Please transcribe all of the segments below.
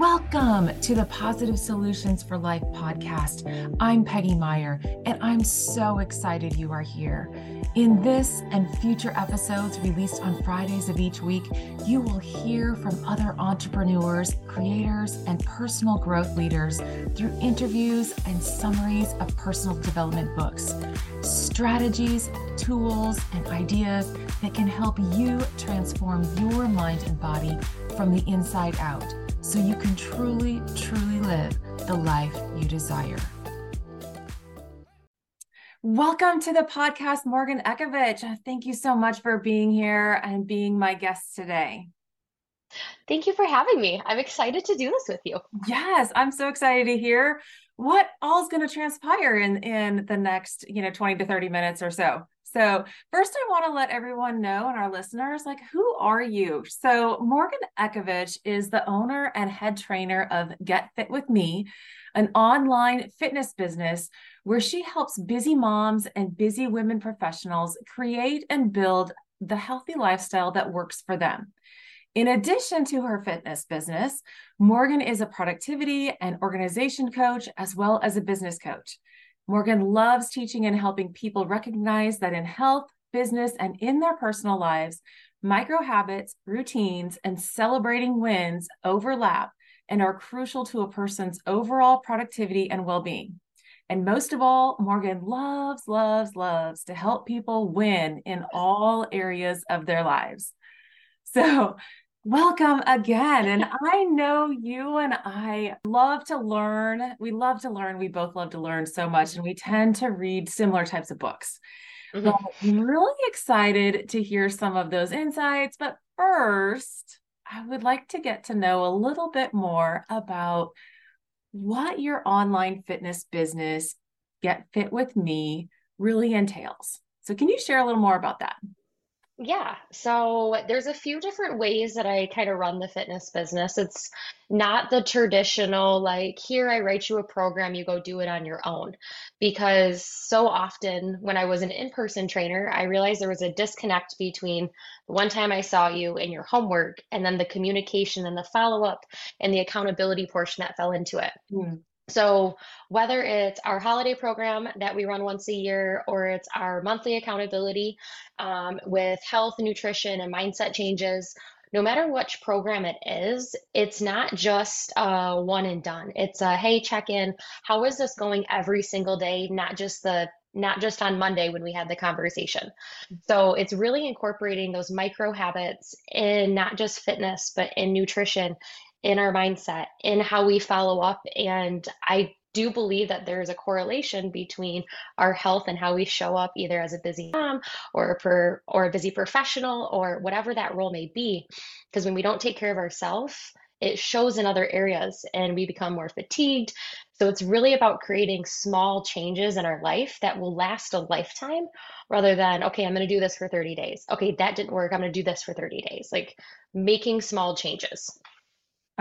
Welcome to the Positive Solutions for Life podcast. I'm Peggy Meyer, and I'm so excited you are here. In this and future episodes released on Fridays of each week, you will hear from other entrepreneurs, creators, and personal growth leaders through interviews and summaries of personal development books, strategies, tools, and ideas that can help you transform your mind and body from the inside out so you can truly, truly live the life you desire. Welcome to the podcast, Morgan Ekovich. Thank you so much for being here and being my guest today. Thank you for having me. I'm excited to do this with you. Yes, I'm so excited to hear what all is going to transpire in in the next, you know, 20 to 30 minutes or so. So, first, I want to let everyone know and our listeners, like, who are you? So, Morgan Ekovich is the owner and head trainer of Get Fit With Me, an online fitness business where she helps busy moms and busy women professionals create and build the healthy lifestyle that works for them. In addition to her fitness business, Morgan is a productivity and organization coach as well as a business coach. Morgan loves teaching and helping people recognize that in health, business, and in their personal lives, micro habits, routines, and celebrating wins overlap and are crucial to a person's overall productivity and well being. And most of all, Morgan loves, loves, loves to help people win in all areas of their lives. So, Welcome again. And I know you and I love to learn. We love to learn. We both love to learn so much, and we tend to read similar types of books. Mm-hmm. I'm really excited to hear some of those insights. But first, I would like to get to know a little bit more about what your online fitness business, Get Fit With Me, really entails. So, can you share a little more about that? Yeah, so there's a few different ways that I kind of run the fitness business. It's not the traditional, like, here I write you a program, you go do it on your own. Because so often when I was an in person trainer, I realized there was a disconnect between the one time I saw you and your homework, and then the communication and the follow up and the accountability portion that fell into it. Mm. So, whether it's our holiday program that we run once a year or it's our monthly accountability um, with health, nutrition, and mindset changes, no matter which program it is, it's not just one and done. It's a hey, check in. How is this going every single day? Not just the not just on Monday when we had the conversation. So it's really incorporating those micro habits in not just fitness, but in nutrition in our mindset, in how we follow up. And I do believe that there is a correlation between our health and how we show up either as a busy mom or a per, or a busy professional or whatever that role may be. Because when we don't take care of ourselves it shows in other areas and we become more fatigued. So it's really about creating small changes in our life that will last a lifetime rather than okay i'm going to do this for 30 days. Okay that didn't work. I'm going to do this for 30 days. Like making small changes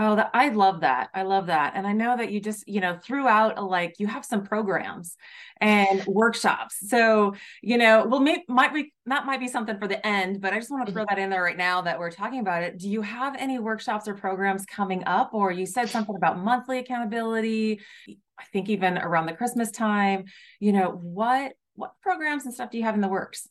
Oh, that, I love that. I love that. And I know that you just, you know, throughout like you have some programs and workshops. So, you know, well, maybe might we that might be something for the end, but I just want to throw mm-hmm. that in there right now that we're talking about it. Do you have any workshops or programs coming up? Or you said something about monthly accountability. I think even around the Christmas time, you know, what what programs and stuff do you have in the works?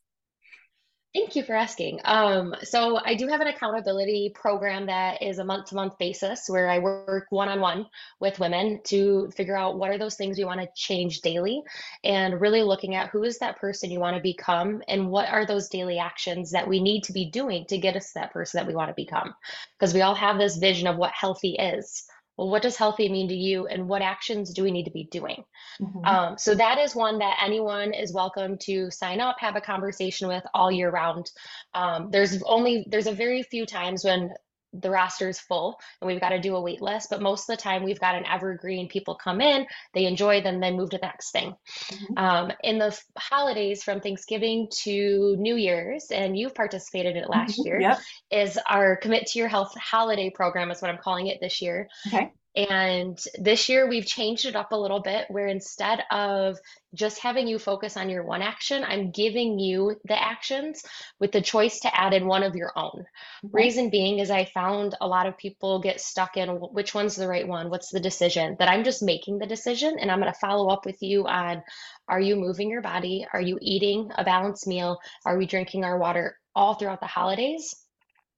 Thank you for asking. Um, so I do have an accountability program that is a month-to-month basis where I work one-on-one with women to figure out what are those things we want to change daily and really looking at who is that person you want to become and what are those daily actions that we need to be doing to get us to that person that we want to become. Because we all have this vision of what healthy is well, what does healthy mean to you and what actions do we need to be doing? Mm-hmm. Um, so that is one that anyone is welcome to sign up, have a conversation with all year round. Um, there's only, there's a very few times when the roster is full and we've got to do a wait list. But most of the time, we've got an evergreen. People come in, they enjoy, them they move to the next thing. Mm-hmm. Um, in the holidays from Thanksgiving to New Year's, and you've participated in it last mm-hmm. year, yep. is our Commit to Your Health holiday program, is what I'm calling it this year. Okay. And this year we've changed it up a little bit where instead of just having you focus on your one action, I'm giving you the actions with the choice to add in one of your own. Okay. Reason being is I found a lot of people get stuck in which one's the right one, what's the decision, that I'm just making the decision and I'm going to follow up with you on are you moving your body? Are you eating a balanced meal? Are we drinking our water all throughout the holidays?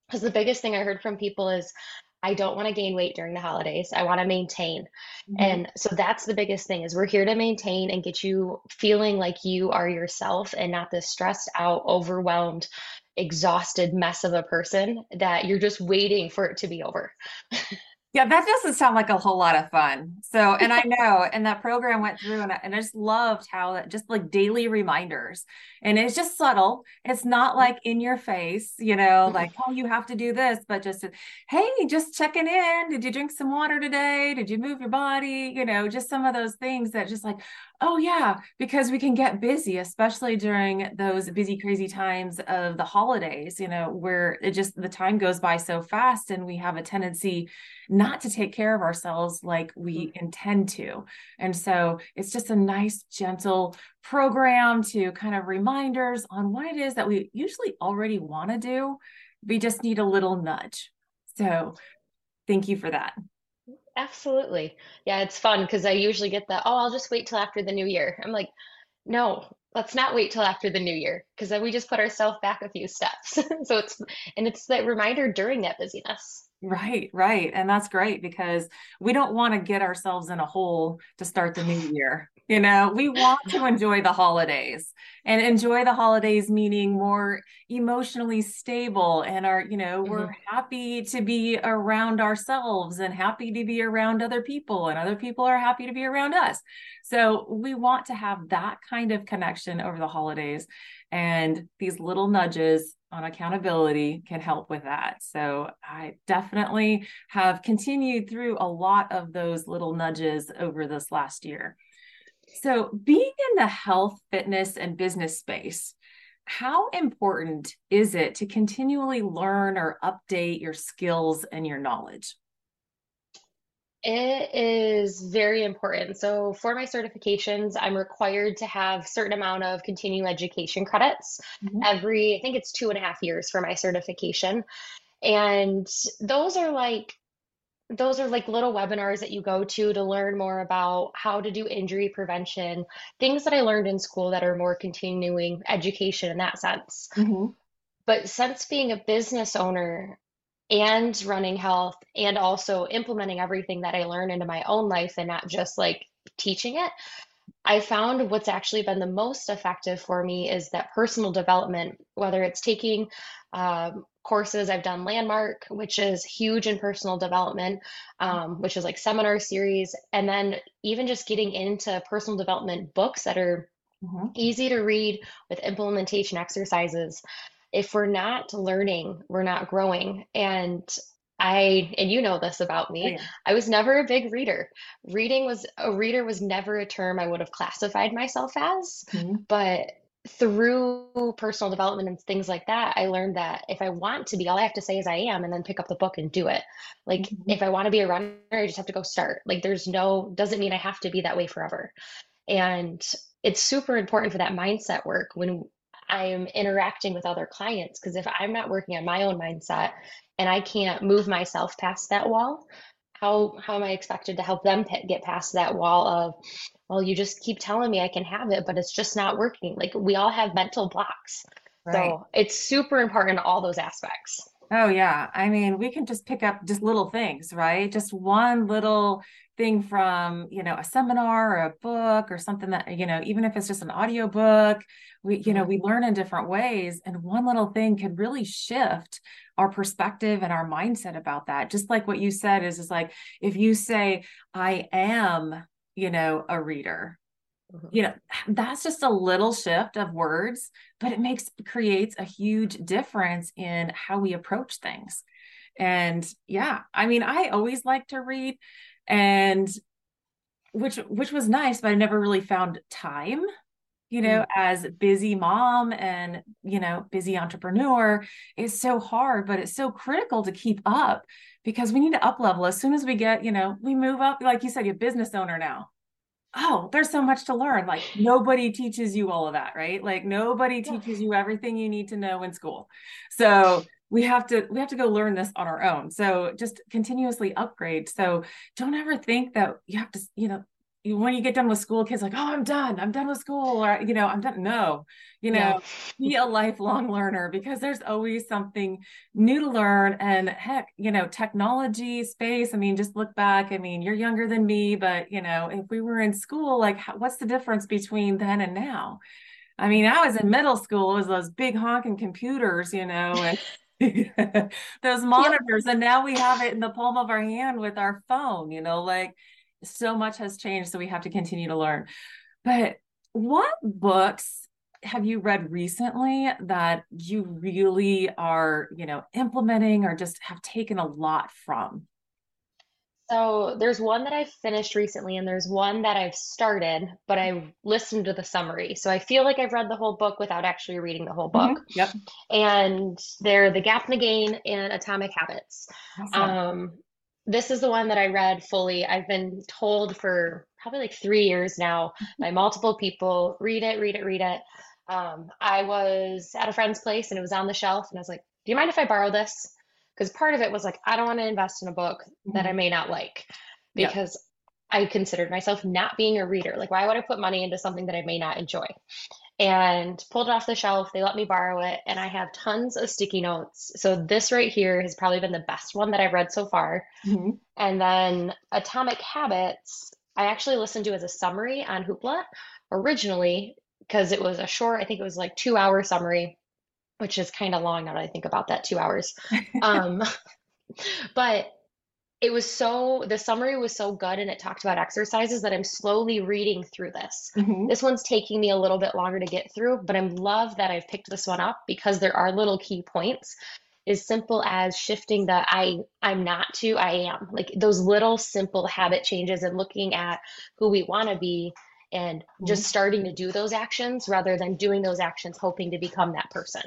Because the biggest thing I heard from people is, I don't want to gain weight during the holidays. I want to maintain. Mm-hmm. And so that's the biggest thing is we're here to maintain and get you feeling like you are yourself and not this stressed out, overwhelmed, exhausted mess of a person that you're just waiting for it to be over. Yeah, that doesn't sound like a whole lot of fun. So, and I know, and that program went through, and I, and I just loved how that just like daily reminders, and it's just subtle. It's not like in your face, you know, mm-hmm. like oh, you have to do this, but just hey, just checking in. Did you drink some water today? Did you move your body? You know, just some of those things that just like, Oh, yeah, because we can get busy, especially during those busy, crazy times of the holidays, you know, where it just the time goes by so fast and we have a tendency not to take care of ourselves like we mm. intend to. And so it's just a nice, gentle program to kind of reminders on what it is that we usually already want to do. We just need a little nudge. So thank you for that. Absolutely. Yeah, it's fun because I usually get the, oh, I'll just wait till after the new year. I'm like, no, let's not wait till after the new year because then we just put ourselves back a few steps. so it's, and it's that reminder during that busyness. Right, right. And that's great because we don't want to get ourselves in a hole to start the new year. You know, we want to enjoy the holidays and enjoy the holidays, meaning more emotionally stable and are, you know, mm-hmm. we're happy to be around ourselves and happy to be around other people, and other people are happy to be around us. So we want to have that kind of connection over the holidays. And these little nudges on accountability can help with that. So I definitely have continued through a lot of those little nudges over this last year. So, being in the health, fitness, and business space, how important is it to continually learn or update your skills and your knowledge? It is very important. So for my certifications, I'm required to have certain amount of continuing education credits mm-hmm. every, I think it's two and a half years for my certification. And those are like those are like little webinars that you go to to learn more about how to do injury prevention, things that I learned in school that are more continuing education in that sense. Mm-hmm. But since being a business owner and running health and also implementing everything that I learned into my own life and not just like teaching it, I found what's actually been the most effective for me is that personal development, whether it's taking um, courses. I've done Landmark, which is huge in personal development, um, which is like seminar series. And then even just getting into personal development books that are mm-hmm. easy to read with implementation exercises. If we're not learning, we're not growing. And I, and you know this about me, oh, yeah. I was never a big reader. Reading was, a reader was never a term I would have classified myself as. Mm-hmm. But through personal development and things like that, I learned that if I want to be, all I have to say is I am and then pick up the book and do it. Like mm-hmm. if I want to be a runner, I just have to go start. Like there's no, doesn't mean I have to be that way forever. And it's super important for that mindset work when I'm interacting with other clients. Because if I'm not working on my own mindset and I can't move myself past that wall, how how am I expected to help them p- get past that wall of, well, you just keep telling me I can have it, but it's just not working. Like we all have mental blocks. Right. So it's super important in all those aspects. Oh yeah. I mean, we can just pick up just little things, right? Just one little thing from, you know, a seminar or a book or something that, you know, even if it's just an audio book, we, you know, we mm-hmm. learn in different ways. And one little thing can really shift our perspective and our mindset about that. Just like what you said is, is like, if you say, I am, you know, a reader, mm-hmm. you know that's just a little shift of words but it makes creates a huge difference in how we approach things and yeah i mean i always like to read and which which was nice but i never really found time you know, mm. as busy mom and, you know, busy entrepreneur is so hard, but it's so critical to keep up because we need to up level as soon as we get, you know, we move up, like you said, you're a business owner now. Oh, there's so much to learn. Like nobody teaches you all of that, right? Like nobody teaches you everything you need to know in school. So we have to we have to go learn this on our own. So just continuously upgrade. So don't ever think that you have to, you know, when you get done with school, kids like, oh, I'm done. I'm done with school, or you know, I'm done. No, you know, yeah. be a lifelong learner because there's always something new to learn. And heck, you know, technology, space. I mean, just look back. I mean, you're younger than me, but you know, if we were in school, like, how, what's the difference between then and now? I mean, I was in middle school. It was those big honking computers, you know, and those monitors, yep. and now we have it in the palm of our hand with our phone. You know, like so much has changed so we have to continue to learn but what books have you read recently that you really are you know implementing or just have taken a lot from so there's one that I've finished recently, and there's one that I've started, but I listened to the summary. So I feel like I've read the whole book without actually reading the whole book. Mm-hmm. Yep. And they're The Gap and the Gain and Atomic Habits. Awesome. Um, this is the one that I read fully. I've been told for probably like three years now by multiple people read it, read it, read it. Um, I was at a friend's place and it was on the shelf, and I was like, Do you mind if I borrow this? Because part of it was like, I don't want to invest in a book that I mm-hmm. may not like because I considered myself not being a reader. Like, why would I put money into something that I may not enjoy? And pulled it off the shelf. They let me borrow it, and I have tons of sticky notes. So, this right here has probably been the best one that I've read so far. Mm-hmm. And then Atomic Habits, I actually listened to as a summary on Hoopla originally because it was a short, I think it was like two hour summary, which is kind of long now that I think about that two hours. um, but it was so the summary was so good and it talked about exercises that I'm slowly reading through this. Mm-hmm. This one's taking me a little bit longer to get through, but I'm love that I've picked this one up because there are little key points as simple as shifting the I I'm not to I am. Like those little simple habit changes and looking at who we want to be and mm-hmm. just starting to do those actions rather than doing those actions hoping to become that person.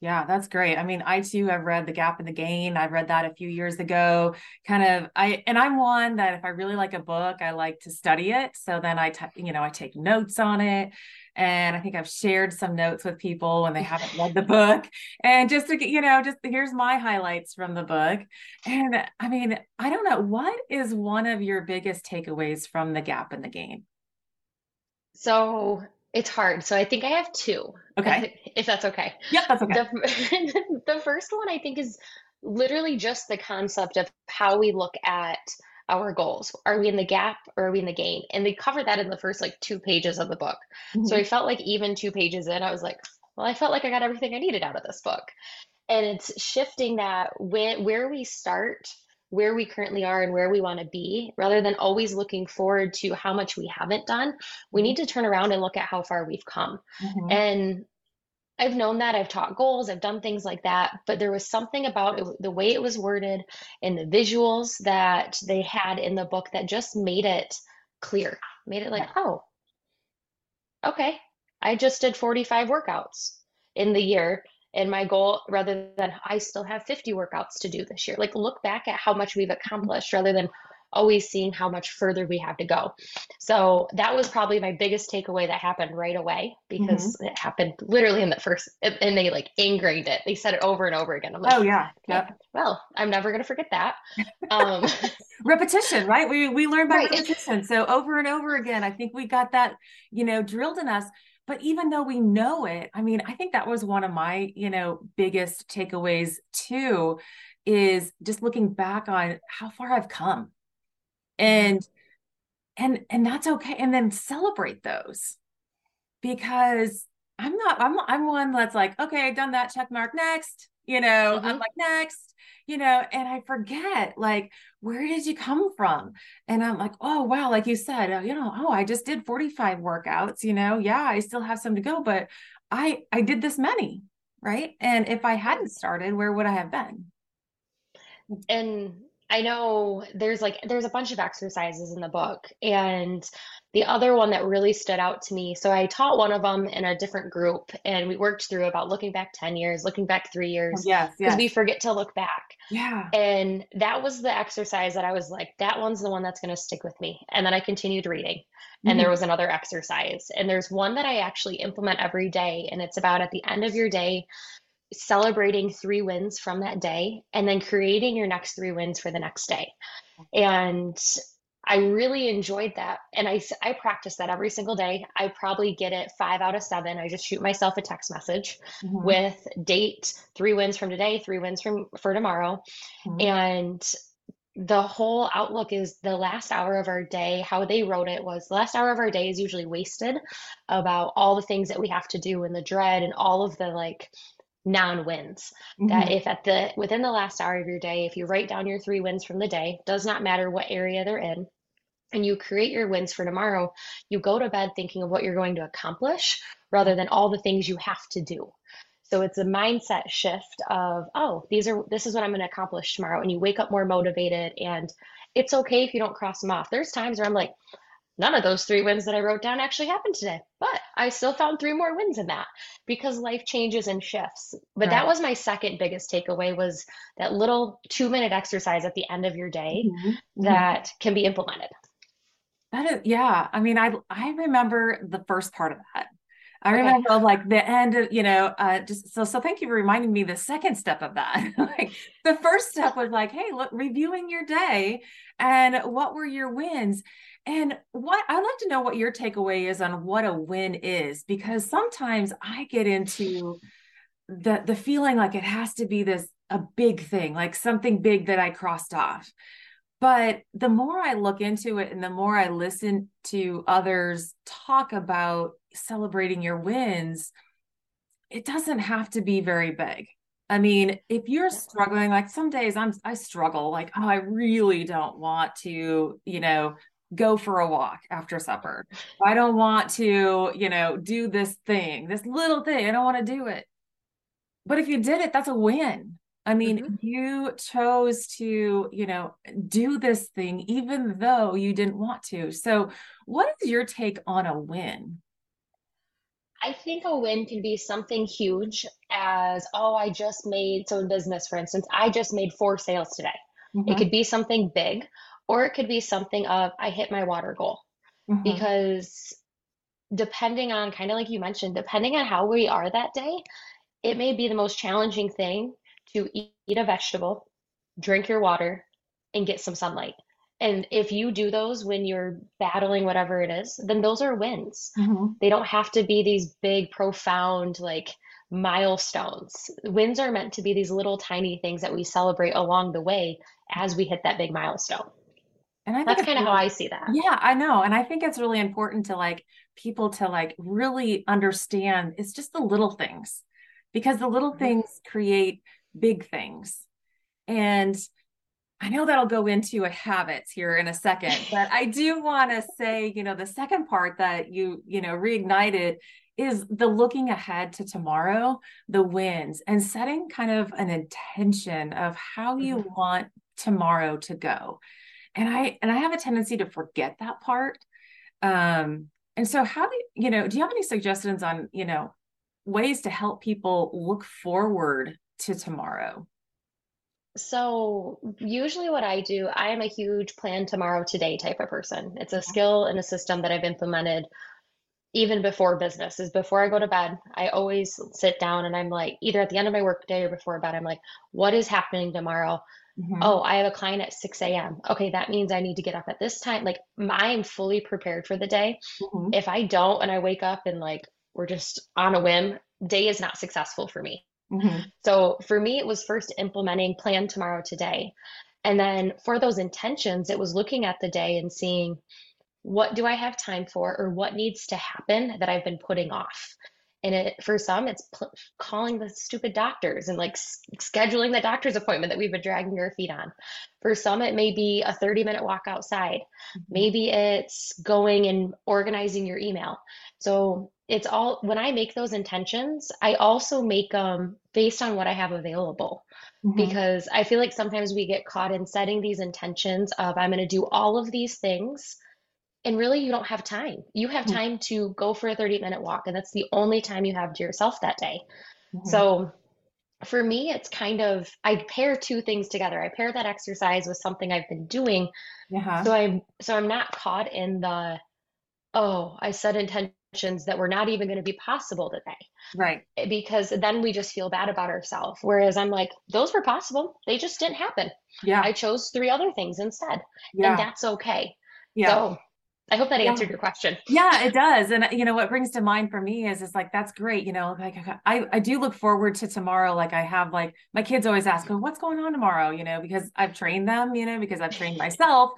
Yeah, that's great. I mean, I too have read The Gap and the Gain. I read that a few years ago. Kind of I and I'm one that if I really like a book, I like to study it. So then I t- you know, I take notes on it. And I think I've shared some notes with people when they haven't read the book. And just to get, you know, just here's my highlights from the book. And I mean, I don't know, what is one of your biggest takeaways from The Gap and the Gain? So it's hard. So I think I have two. Okay. If that's okay. Yep, that's okay. The, the first one I think is literally just the concept of how we look at our goals. Are we in the gap or are we in the gain? And they cover that in the first like two pages of the book. Mm-hmm. So I felt like even two pages in, I was like, well, I felt like I got everything I needed out of this book. And it's shifting that when, where we start where we currently are and where we want to be rather than always looking forward to how much we haven't done we need to turn around and look at how far we've come mm-hmm. and i've known that i've taught goals i've done things like that but there was something about it, the way it was worded and the visuals that they had in the book that just made it clear made it like oh okay i just did 45 workouts in the year and my goal rather than I still have 50 workouts to do this year. Like look back at how much we've accomplished rather than always seeing how much further we have to go. So that was probably my biggest takeaway that happened right away because mm-hmm. it happened literally in the first and they like ingrained it. They said it over and over again. I'm like, oh yeah. Yep. Well, I'm never gonna forget that. Um, repetition, right? We we learn by right. repetition. So over and over again. I think we got that, you know, drilled in us but even though we know it i mean i think that was one of my you know biggest takeaways too is just looking back on how far i've come and and and that's okay. And then celebrate those because i'm not i'm i'm one that's like okay i've done that check mark next you know mm-hmm. i'm like next you know and i forget like where did you come from? And i'm like oh wow like you said uh, you know oh i just did 45 workouts you know yeah i still have some to go but i i did this many right? And if i hadn't started where would i have been? And I know there's like there's a bunch of exercises in the book and the other one that really stood out to me. So I taught one of them in a different group and we worked through about looking back 10 years, looking back 3 years yes, because yes. we forget to look back. Yeah. And that was the exercise that I was like, that one's the one that's going to stick with me. And then I continued reading. And there Mhm. was another exercise. And there's one that I actually implement every day. And it's about at the end of your day, celebrating three wins from that day and then creating your next three wins for the next day. And I really enjoyed that. And I, I practice that every single day. I probably get it five out of seven. I just shoot myself a text message Mhm. with date, three wins from today, three wins from for tomorrow. Mhm. And the whole outlook is the last hour of our day. How they wrote it was the last hour of our day is usually wasted about all the things that we have to do and the dread and all of the like non-wins. That Mhm. if at the within the last hour of your day, if you write down your three wins from the day, does not matter what area they're in, and you create your wins for tomorrow, you go to bed thinking of what you're going to accomplish rather than all the things you have to do. So it's a mindset shift of, oh, these are this is what I'm going to accomplish tomorrow. And you wake up more motivated and it's okay if you don't cross them off. There's times where I'm like, none of those three wins that I wrote down actually happened today, but I still found three more wins in that because life changes and shifts. But that was my second biggest takeaway was that little two minute exercise at the end of your day Mhm. Mhm. that can be implemented. That is, yeah. I mean, I I remember the first part of that. I Okay. remember like the end of, you know, uh just so so thank you for reminding me the second step of that. Like the first step was like, hey, look, reviewing your day and what were your wins? And what I'd like to know what your takeaway is on what a win is, because sometimes I get into the the feeling like it has to be this a big thing, like something big that I crossed off. But the more I look into it and the more I listen to others talk about celebrating your wins, it doesn't have to be very big. I mean, if you're struggling, like some days I'm I struggle, like, oh, I really don't want to, you know, go for a walk after supper. I don't want to, you know, do this thing, this little thing. I don't want to do it. But if you did it, that's a win. I mean, hmm you chose to, you know, do this thing even though you didn't want to. So, what is your take on a win? I think a win can be something huge as, oh, I just made, so in business, for instance, I just made four sales today. It hmm could be something big, or it could be something of, I hit my water goal. hmm Because depending on, kind of like you mentioned, depending on how we are that day, it may be the most challenging thing to eat, eat a vegetable, drink your water, and get some sunlight. And if you do those when you're battling whatever it is, then those are wins. hmm They don't have to be these big, profound, like milestones. Wins are meant to be these little tiny things that we celebrate along the way as we hit that big milestone. And I think That's kind of how I see that. yeah, I know. And I think it's really important to like people to like really understand it's just the little things because the little Mhm. things create big things. And I know that'll go into a habits here in a second, but I do want to say, you know, the second part that you, you know, reignited is the looking ahead to tomorrow, the wins, and setting kind of an intention of how you Mhm. want tomorrow to go. And I and I have a tendency to forget that part. Um, and so how do you, know, do you have any suggestions on, you know, ways to help people look forward to tomorrow? So, usually what I do, I am a huge plan tomorrow, today type of person. It's a skill and a system that I've implemented even before business is before I go to bed, I always sit down and I'm like, either at the end of my work day or before bed, I'm like, what is happening tomorrow? Mhm. Oh, I have a client at 6 a.m. Okay, that means I need to get up at this time. Like, I'm fully prepared for the day. Mhm. If I don't and I wake up and like we're just on a whim, day is not successful for me. Mhm. So for me, it was first implementing plan tomorrow today. And then for those intentions, it was looking at the day and seeing what do I have time for or what needs to happen that I've been putting off. And it, for some, it's pl- calling the stupid doctors and like s- scheduling the doctor's appointment that we've been dragging our feet on. For some, it may be a 30 minute walk outside. Mhm. Maybe it's going and organizing your email. So it's all, when I make those intentions, I also make them based on what I have available Mhm. because I feel like sometimes we get caught in setting these intentions of I'm going to do all of these things and really, you don't have time. You have Mhm. time to go for a 30 minute walk, and that's the only time you have to yourself that day. Mhm. So for me, it's kind of I pair two things together. I pair that exercise with something I've been doing, Yeah. so I'm so I'm not caught in the, oh, I set intentions that were not even going to be possible today. Right. Eh, Because then we just feel bad about ourselves. Whereas I'm like, those were possible. They just didn't happen. Yeah. I chose three other things instead, yeah. and that's okay. Yeah. So I hope that Yeah. answered your question. Yeah, it does. And you know what brings to mind for me is it's like that's great. You know, like I I do look forward to tomorrow. Like I have like my kids always ask, "Oh, what's going on tomorrow?" You know, because I've trained them, you know, because I've trained myself.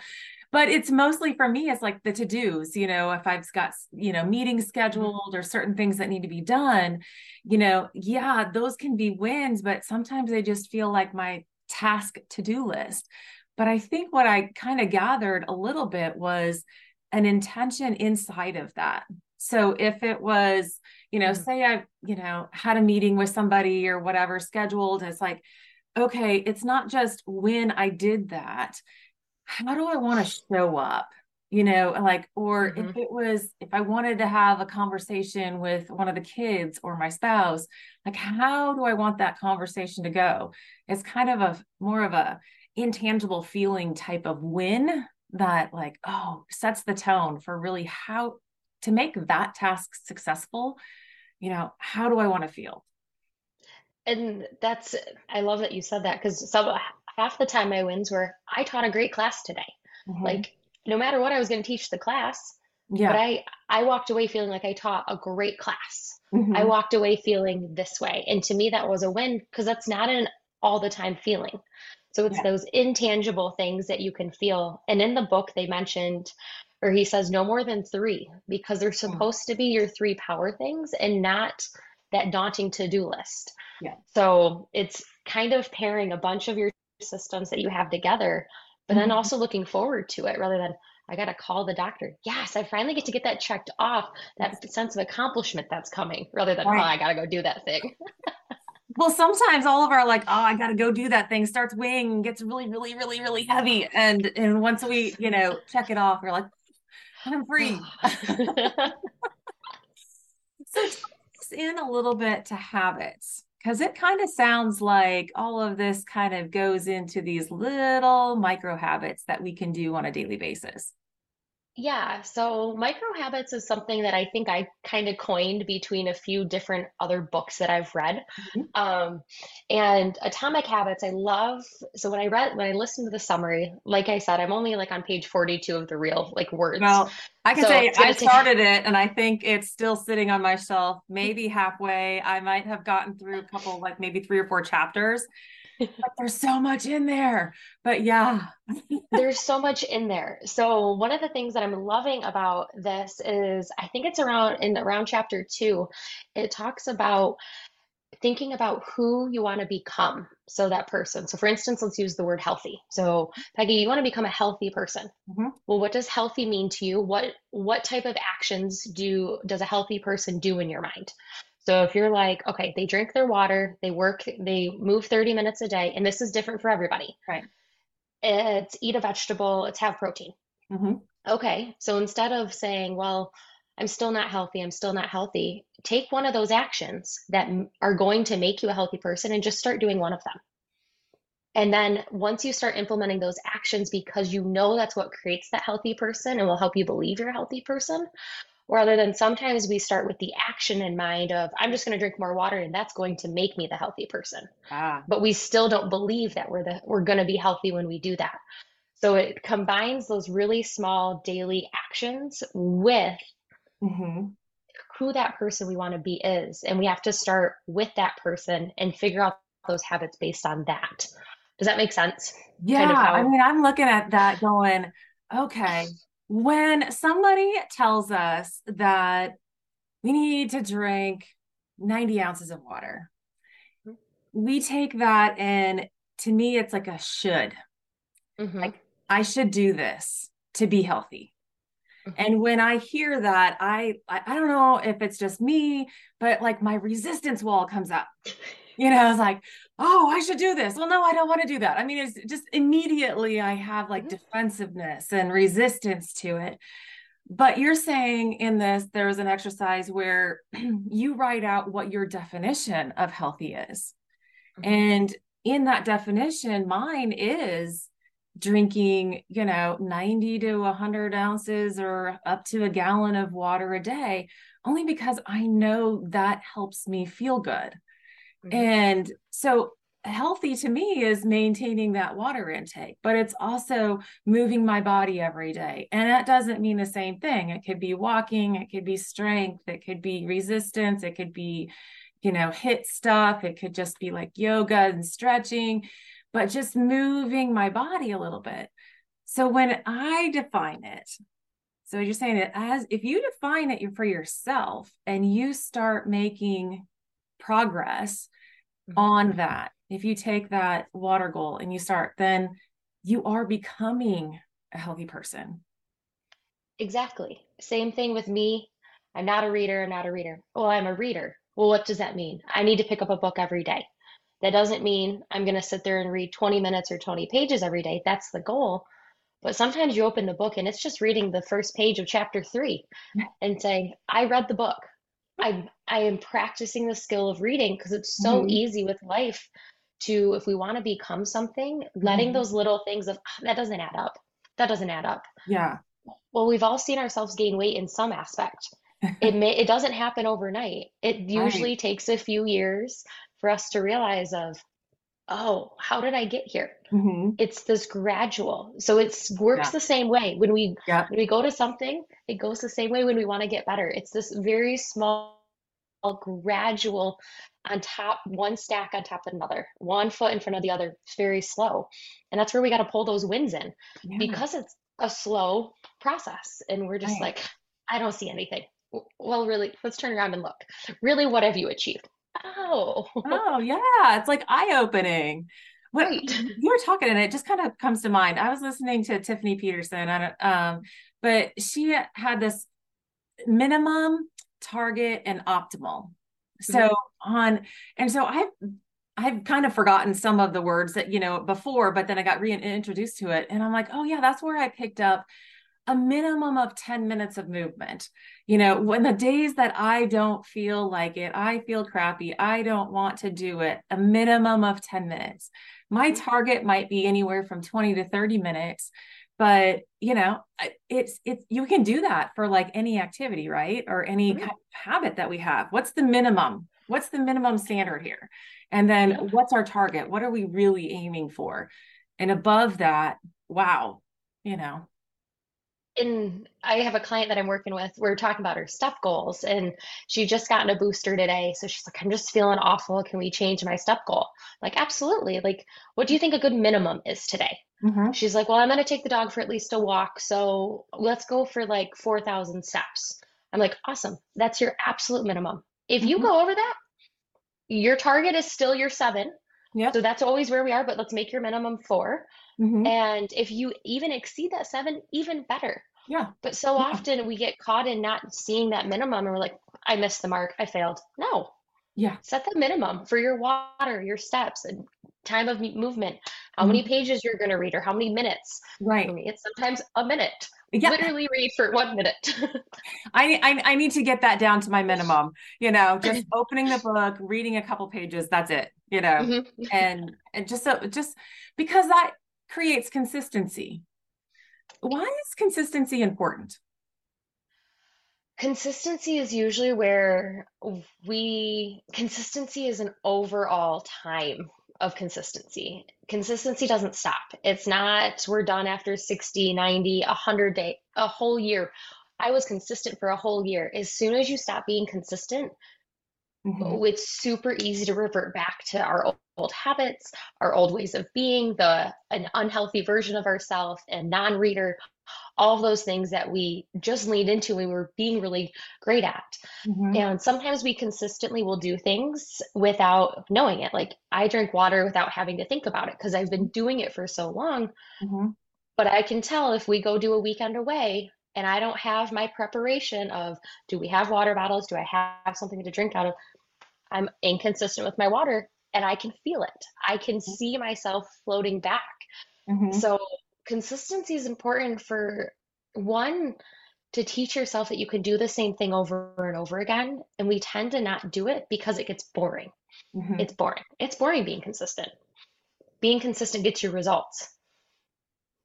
But it's mostly for me, it's like the to-dos, you know, if I've got, you know, meetings Mhm. scheduled or certain things that need to be done, you know, yeah, those can be wins, but sometimes they just feel like my task to-do list. But I think what I kind of gathered a little bit was an intention inside of that. So if it was, you know, Mhm. say I, you know, had a meeting with somebody or whatever scheduled, it's like, okay, it's not just when I did that. How do I want to show up? You know, like, or if Mhm. it was, if I wanted to have a conversation with one of the kids or my spouse, like, how do I want that conversation to go? It's kind of a more of a intangible feeling type of win that like oh sets the tone for really how to make that task successful you know how do i want to feel And that's I love that you said that because some half the time my wins were I taught a great class today. Mhm. Like no matter what I was going to teach the class, yeah. but I I walked away feeling like I taught a great class. I hmm walked away feeling this way. And to me that was a win because that's not an all the time feeling. So it's yeah those intangible things that you can feel. And in the book they mentioned or he says no more than 3 because they're Mm. supposed to be your three power things and not that daunting to-do list. yeah So it's kind of pairing a bunch of your systems that you have together, but then Mhm. also looking forward to it rather than I got to call the doctor. Yes, I finally get to get that checked off, that sense of accomplishment that's coming rather than, oh, I got to go do that thing. well sometimes all of our like oh i gotta go do that thing starts weighing and gets really really really really heavy and and once we you know check it off we're like i'm free So in a little bit to habits, because it kind of sounds like all of this kind of goes into these little micro habits that we can do on a daily basis. Yeah, so micro habits is something that I think I kind of coined between a few different other books that I've read. Mhm. Um, and Atomic Habits, I love. So when I read, when I listened to the summary, like I said, I'm only like on page 42 of the real like words. Well, I can So say I gonna take, started it and I think it's still sitting on my shelf, maybe halfway. I might have gotten through a couple, like maybe three or four chapters, there's so much in there. But yeah. there's so much in there. So one of the things that I'm loving about this is I think it's around in around chapter two, it talks about thinking about who you want to become. So that person. So for instance, let's use the word healthy. So Peggy, you want to become a healthy person. Mhm. Well, what does healthy mean to you? What what type of actions do does a healthy person do in your mind? So if you're like, okay, they drink their water, they work, they move 30 minutes a day, and this is different for everybody. Right. It's eat a vegetable, it's have protein. hmm Okay, so instead of saying, well, I'm still not healthy, I'm still not healthy, take one of those actions that are going to make you a healthy person and just start doing one of them. And then once you start implementing those actions because you know that's what creates that healthy person and will help you believe you're a healthy person, rather than sometimes we start with the action in mind of, I'm just going to drink more water and that's going to make me the healthy person. Ah. But we still don't believe that we're the we're going to be healthy when we do that. So it combines those really small daily actions with hmm who that person we want to be is. And we have to start with that person and figure out those habits based on that. Does that make sense? Yeah, Kind of I mean, I'm looking at that going, okay, when somebody tells us that we need to drink 90 ounces of water, we take that and to me, it's like a should. hmm Like, I should do this to be healthy. hmm And when I hear that, I, I I don't know if it's just me, but like my resistance wall comes up. You know, it's like, oh, I should do this. Well, no, I don't want to do that. I mean, it's just immediately I have like hmm defensiveness and resistance to it. But you're saying in this, there's an exercise where you write out what your definition of healthy is. Mm-hmm. And in that definition, mine is drinking, you know, 90 to 100 ounces or up to a gallon of water a day, only because I know that helps me feel good. Mm-hmm. And so healthy to me is maintaining that water intake, but it's also moving my body every day. And that doesn't mean the same thing. It could be walking, it could be strength, it could be resistance, it could be, you know, HIIT stuff, it could just be like yoga and stretching, but just moving my body a little bit. So when I define it, so you're saying that as if you define it for yourself and you start making progress mm-hmm. on that if you take that water goal and you start, then you are becoming a healthy person. Exactly. Same thing with me. I'm not a reader. I'm not a reader. Well, I'm a reader. Well, what does that mean? I need to pick up a book every day. That doesn't mean I'm going to sit there and read 20 minutes or 20 pages every day. That's the goal. But sometimes you open the book and it's just reading the first page of chapter three and saying, I read the book. I, I am practicing the skill of reading because it's so mm-hmm. easy with life to if we want to become something letting mm-hmm. those little things of oh, that doesn't add up that doesn't add up yeah well we've all seen ourselves gain weight in some aspect it may it doesn't happen overnight it usually right. takes a few years for us to realize of oh how did i get here mm-hmm. it's this gradual so it works yeah. the same way when we yeah. when we go to something it goes the same way when we want to get better it's this very small gradual on top, one stack on top of another, one foot in front of the other. It's very slow. And that's where we got to pull those wins in yeah. because it's a slow process. And we're just right. like, I don't see anything. Well, really, let's turn around and look. Really, what have you achieved? Oh, oh, yeah. It's like eye opening. What right. you were talking, and it just kind of comes to mind. I was listening to Tiffany Peterson, I don't, but she had this minimum, target, and optimal. So mm-hmm. on, and so I've I've kind of forgotten some of the words that you know before, but then I got reintroduced to it, and I'm like, oh yeah, that's where I picked up a minimum of 10 minutes of movement. You know, when the days that I don't feel like it, I feel crappy, I don't want to do it, a minimum of 10 minutes. My mm-hmm. target might be anywhere from 20 to 30 minutes but you know it's it's you can do that for like any activity right or any mm-hmm. kind of habit that we have what's the minimum what's the minimum standard here and then what's our target what are we really aiming for and above that wow you know and I have a client that I'm working with. We're talking about her step goals, and she just gotten a booster today. So she's like, I'm just feeling awful. Can we change my step goal? I'm like, absolutely. Like, what do you think a good minimum is today? Mm-hmm. She's like, well, I'm going to take the dog for at least a walk. So let's go for like 4,000 steps. I'm like, awesome. That's your absolute minimum. If you mm-hmm. go over that, your target is still your seven. Yeah. So that's always where we are, but let's make your minimum 4 mm-hmm. And if you even exceed that seven, even better. Yeah. But so yeah. often we get caught in not seeing that minimum and we're like, I missed the mark. I failed. No. Yeah. Set the minimum for your water, your steps, and time of movement, how mm-hmm. many pages you're going to read or how many minutes. Right. It's sometimes a minute. Yeah. Literally read for one minute. I, I I need to get that down to my minimum. You know, just opening the book, reading a couple pages. That's it. You know, mm-hmm. and and just so just because that creates consistency. Why is consistency important? Consistency is usually where we consistency is an overall time of consistency. Consistency doesn't stop. It's not we're done after 60, 90, 100 day, a whole year. I was consistent for a whole year. As soon as you stop being consistent, mm-hmm. it's super easy to revert back to our old, old habits, our old ways of being, the an unhealthy version of ourselves, and non-reader, all of those things that we just leaned into we were being really great at. Mm-hmm. And sometimes we consistently will do things without knowing it. Like I drink water without having to think about it because I've been doing it for so long. Mm-hmm. But I can tell if we go do a weekend away and I don't have my preparation of do we have water bottles? Do I have something to drink out of? I'm inconsistent with my water and I can feel it. I can mm-hmm. see myself floating back. Mm-hmm. So consistency is important for one to teach yourself that you can do the same thing over and over again. And we tend to not do it because it gets boring. hmm It's boring. It's boring being consistent. Being consistent gets you results.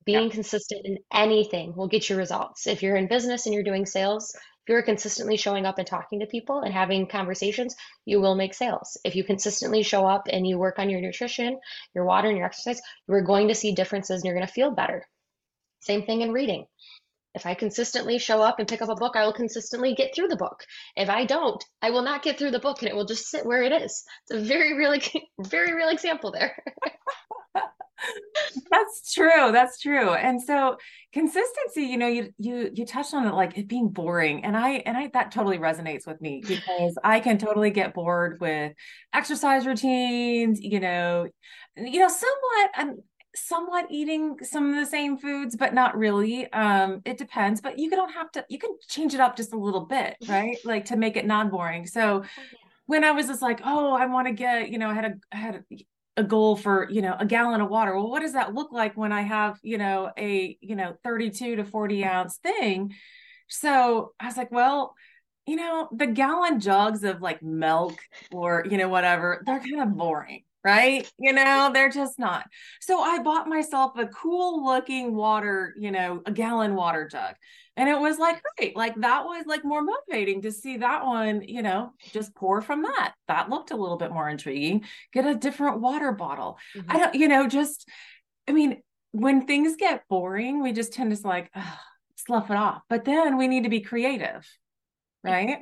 Yeah. Being consistent in anything will get you results. If you're in business and you're doing sales, if you're consistently showing up and talking to people and having conversations, you will make sales. If you consistently show up and you work on your nutrition, your water, and your exercise, you're going to see differences and you're going to feel better. Same thing in reading. If I consistently show up and pick up a book, I will consistently get through the book. If I don't, I will not get through the book and it will just sit where it is. It's a very real, very real example there. That's true. That's true. And so consistency, you know, you you you touched on it like it being boring. And I and I that totally resonates with me because I can totally get bored with exercise routines, you know, you know, somewhat I'm somewhat eating some of the same foods, but not really. Um, it depends, but you don't have to, you can change it up just a little bit, right? Like to make it non-boring. So Oh, when I was just like, oh, I want to get, you know, I had a I had a, a goal for, you know, a gallon of water. Well, what does that look like when I have, you know, a, you know, 32 to 40 ounce thing? So I was like, well, you know, the gallon jugs of like milk or, you know, whatever, they're kind of boring, right? You know, they're just not. So I bought myself a cool looking water, you know, a gallon water jug. And it was like, great. Like that was like more motivating to see that one, you know, just pour from that. That looked a little bit more intriguing. Get a different water bottle. I Mhm. don't, you know, just, I mean, when things get boring, we just tend to like, "Ugh, slough it off. But then we need to be creative, right?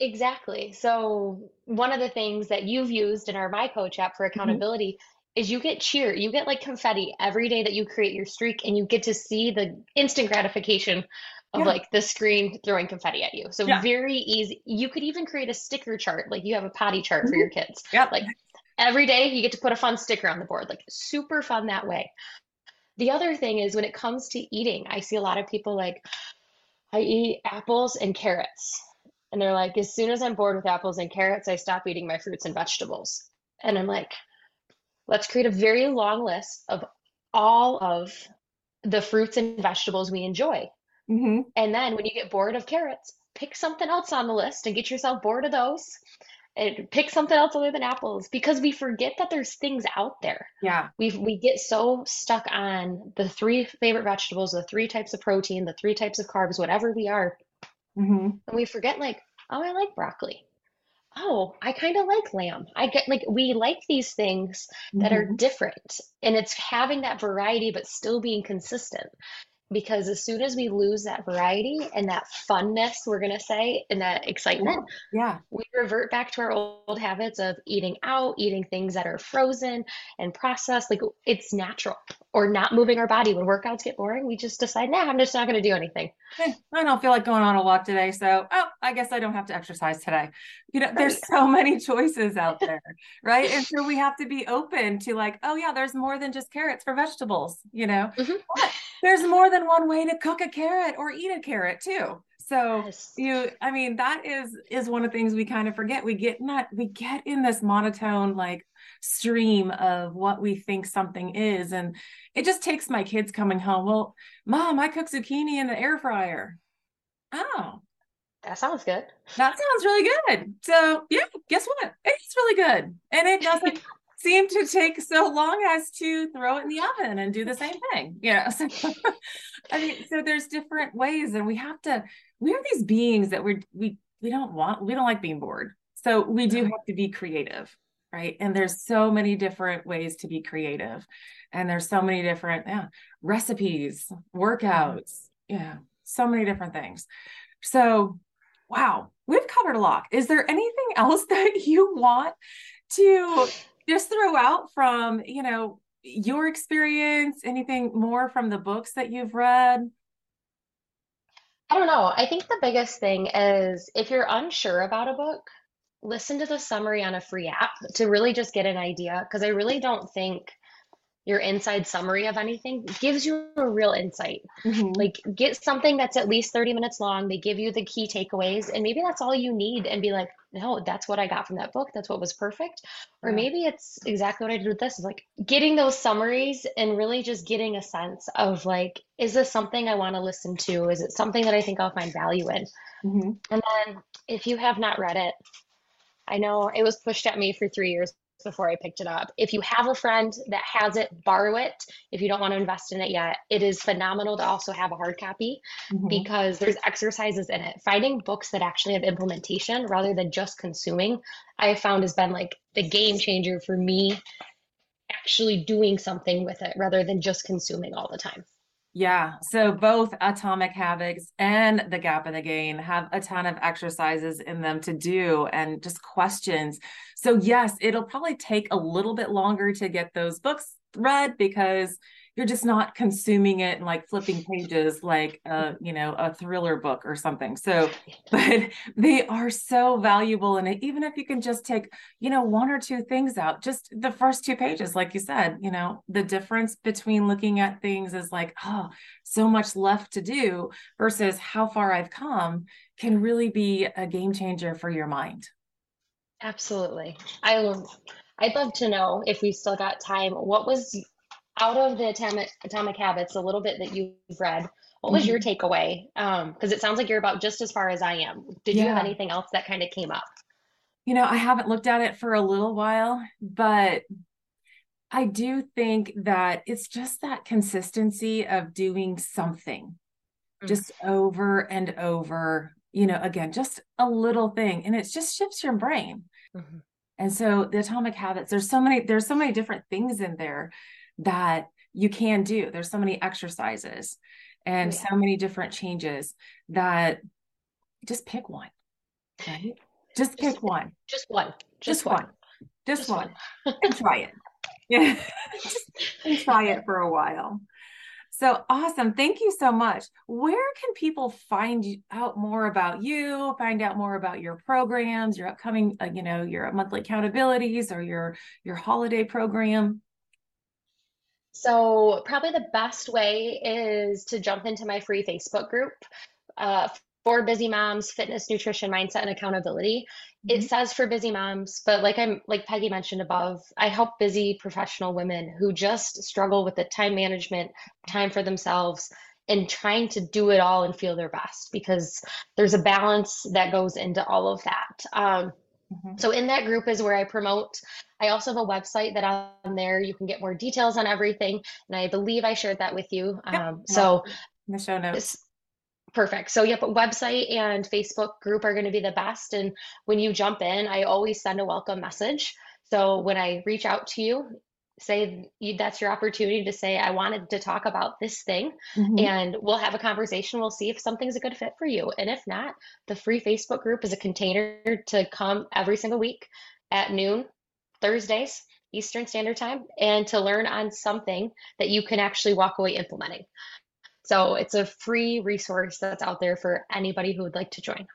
Exactly. So one of the things that you've used in our My Coach app for Mhm. accountability is you get cheer, you get like confetti every day that you create your streak, and you get to see the instant gratification of Yeah. like the screen throwing confetti at you. So Yeah. very easy. You could even create a sticker chart, like you have a potty chart for Mhm. your kids. Yeah. Like every day you get to put a fun sticker on the board, like super fun that way. The other thing is when it comes to eating, I see a lot of people like, I eat apples and carrots. And they're like, as soon as I'm bored with apples and carrots, I stop eating my fruits and vegetables. And I'm like, let's create a very long list of all of the fruits and vegetables we enjoy. hmm And then when you get bored of carrots, pick something else on the list and get yourself bored of those. And pick something else other than apples because we forget that there's things out there. Yeah. We we get so stuck on the three favorite vegetables, the three types of protein, the three types of carbs, whatever we are, hmm and we forget like, oh, I like broccoli. Oh, I kind of like lamb. I get like we like these things that are hmm different, and it's having that variety but still being consistent. Because as soon as we lose that variety and that funness, we're gonna say, and that excitement, Yeah. we revert back to our old habits of eating out, eating things that are frozen and processed. Like it's natural, or not moving our body. When workouts get boring, we just decide, nah, I'm just not going to do anything. Hey, I don't feel like going on a walk today, so oh, I guess I don't have to exercise today. You know, there's so many choices out there, right? And so we have to be open to like, oh yeah, there's more than just carrots for vegetables, you know, hmm there's more than one way to cook a carrot or eat a carrot too. So Yes. you, I mean, that is is one of the things we kind of forget. We get not we get in this monotone like stream of what we think something is, and it just takes my kids coming home. Well, mom, I cook zucchini in the air fryer. Oh, That sounds good. that sounds really good. So, yeah, guess what? It's really good. And it doesn't seem to take so long as to throw it in the oven and do the same thing. You know, so I mean, so there's different ways, and we have to, we are these beings that we're, we, we don't want, we don't like being bored. So we do have to be creative, right? And there's so many different ways to be creative. And there's so many different yeah, recipes, Mhm. workouts, yeah, so many different things. So, wow, we've covered a lot. Is there anything else that you want to just throw out from, you know, your experience, anything more from the books that you've read? I don't know. I think the biggest thing is if you're unsure about a book, listen to the summary on a free app to really just get an idea. Because I really don't think your inside summary of anything gives you a real insight. Mhm. Like, get something that's at least 30 minutes long. They give you the key takeaways, and maybe that's all you need, and be like, no, that's what I got from that book. That's what was perfect. Or maybe it's exactly what I did with this is like getting those summaries and really just getting a sense of like, is this something I want to listen to? Is it something that I think I'll find value in? Mm-hmm. And then if you have not read it, I know it was pushed at me for three years before I picked it up. If you have a friend that has it, borrow it. If you don't want to invest in it yet, it is phenomenal to also have a hard copy Mm-hmm. because there's exercises in it. Finding books that actually have implementation rather than just consuming, I have found has been like the game changer for me actually doing something with it rather than just consuming all the time. Yeah. So both Atomic Habits and The Gap and the Gain have a ton of exercises in them to do and just questions. So, yes, it'll probably take a little bit longer to get those books read because you're just not consuming it and like flipping pages like a you know a thriller book or something so but they are so valuable and even if you can just take you know one or two things out just the first two pages like you said you know the difference between looking at things is like oh so much left to do versus how far i've come can really be a game changer for your mind Absolutely. I love, I'd love to know if we still got time, what was out of the Atomic Atomic Habits, a little bit that you've read, what was your takeaway? Um, because it sounds like you're about just as far as I am. Did you have anything else that kind of came up? you know i haven't looked at it for a little while but I do think that it's just that consistency of doing something Mm. just over and over, you know, again, just a little thing and it just shifts your brain. Mhm. And so the atomic habits, there's so many, there's so many different things in there that you can do. There's so many exercises and yeah. so many different changes that just pick one, right? Just Just pick one, just one. Just just one. one, just Just one, one. and try it. Yeah, just and try it for a while. So awesome. Thank you so much. Where can people find out more about you, find out more about your programs, your upcoming, uh, you know, your monthly accountabilities or your your holiday program? So, probably the best way is to jump into my free Facebook group uh, for busy moms, fitness, nutrition, mindset, and accountability. It Mhm. says for busy moms, but like I'm like Peggy mentioned above, I help busy professional women who just struggle with the time management, time for themselves, and trying to do it all and feel their best because there's a balance that goes into all of that. Um, Mhm. so in that group is where I promote. I also have a website that on there you can get more details on everything, and I believe I shared that with you. Yep. Um, so In the show notes. Perfect. So yep, website and Facebook group are going to be the best. And when you jump in, I always send a welcome message. So when I reach out to you, say that's your opportunity to say I wanted to talk about this thing, Mhm. and we'll have a conversation. We'll see if something's a good fit for you. And if not, the free Facebook group is a container to come every single week at noon, Thursdays, Eastern Standard Time, and to learn on something that you can actually walk away implementing. So it's a free resource that's out there for anybody who would like to join.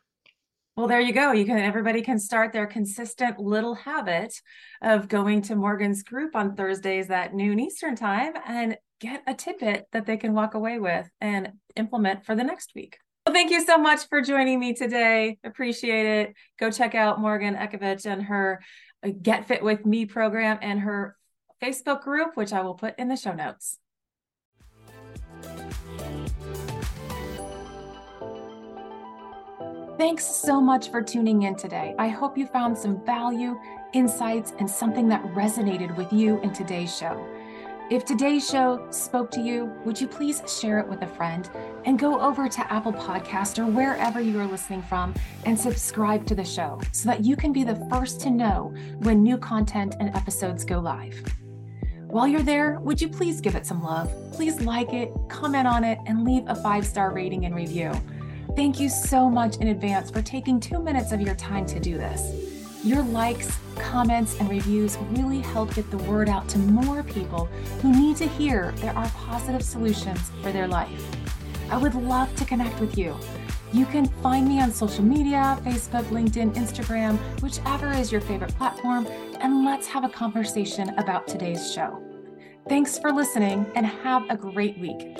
Well, there you go. You can everybody can start their consistent little habit of going to Morgan's group on Thursdays at noon Eastern time and get a tidbit that they can walk away with and implement for the next week. Well, thank you so much for joining me today. Appreciate it. Go check out Morgan Ekovich and her uh, Get Fit with Me program and her Facebook group, which I will put in the show notes. Thanks so much for tuning in today. I hope you found some value, insights, and something that resonated with you in today's show. If today's show spoke to you, would you please share it with a friend and go over to Apple Podcast or wherever you are listening from and subscribe to the show so that you can be the first to know when new content and episodes go live. While you're there, would you please give it some love? Please like it, comment on it, and leave a five star rating and review. Thank you so much in advance for taking two minutes of your time to do this. Your likes, comments, and reviews really help get the word out to more people who need to hear there are positive solutions for their life. I would love to connect with you. You can find me on social media Facebook, LinkedIn, Instagram, whichever is your favorite platform, and let's have a conversation about today's show. Thanks for listening and have a great week.